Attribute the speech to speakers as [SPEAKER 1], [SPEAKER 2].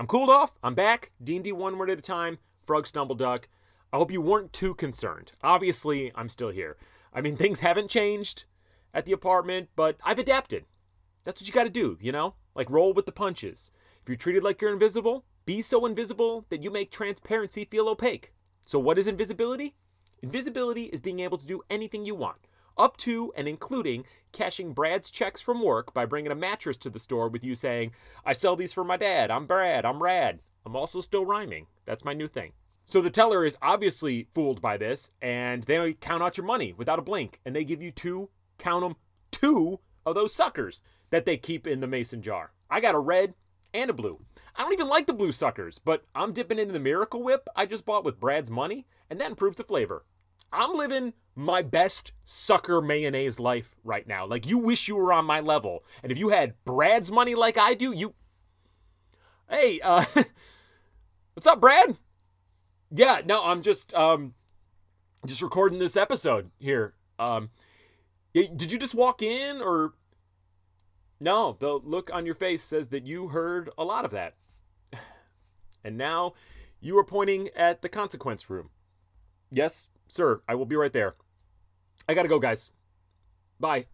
[SPEAKER 1] I'm cooled off. I'm back. D&D one word at a time. Frog Stumble Duck. I hope you weren't too concerned. Obviously, I'm still here. I mean, things haven't changed at the apartment, but I've adapted. That's what you got to do, you know? Like roll with the punches. If you're treated like you're invisible, be so invisible that you make transparency feel opaque. So, what is invisibility? Invisibility is being able to do anything you want, up to and including cashing Brad's checks from work by bringing a mattress to the store with you saying, I sell these for my dad. I'm Brad. I'm rad. I'm also still rhyming. That's my new thing. So the teller is obviously fooled by this, and they count out your money without a blink, and they give you two, count them, two of those suckers that they keep in the mason jar. I got a red and a blue. I don't even like the blue suckers, but I'm dipping into the Miracle Whip I just bought with Brad's money, and that improves the flavor. I'm living my best sucker mayonnaise life right now. Like you wish you were on my level. And if you had Brad's money like I do, you Hey, uh What's up, Brad? Yeah, no, I'm just um just recording this episode here. Um did you just walk in or no, the look on your face says that you heard a lot of that. And now you are pointing at the consequence room. Yes, sir, I will be right there. I gotta go, guys. Bye.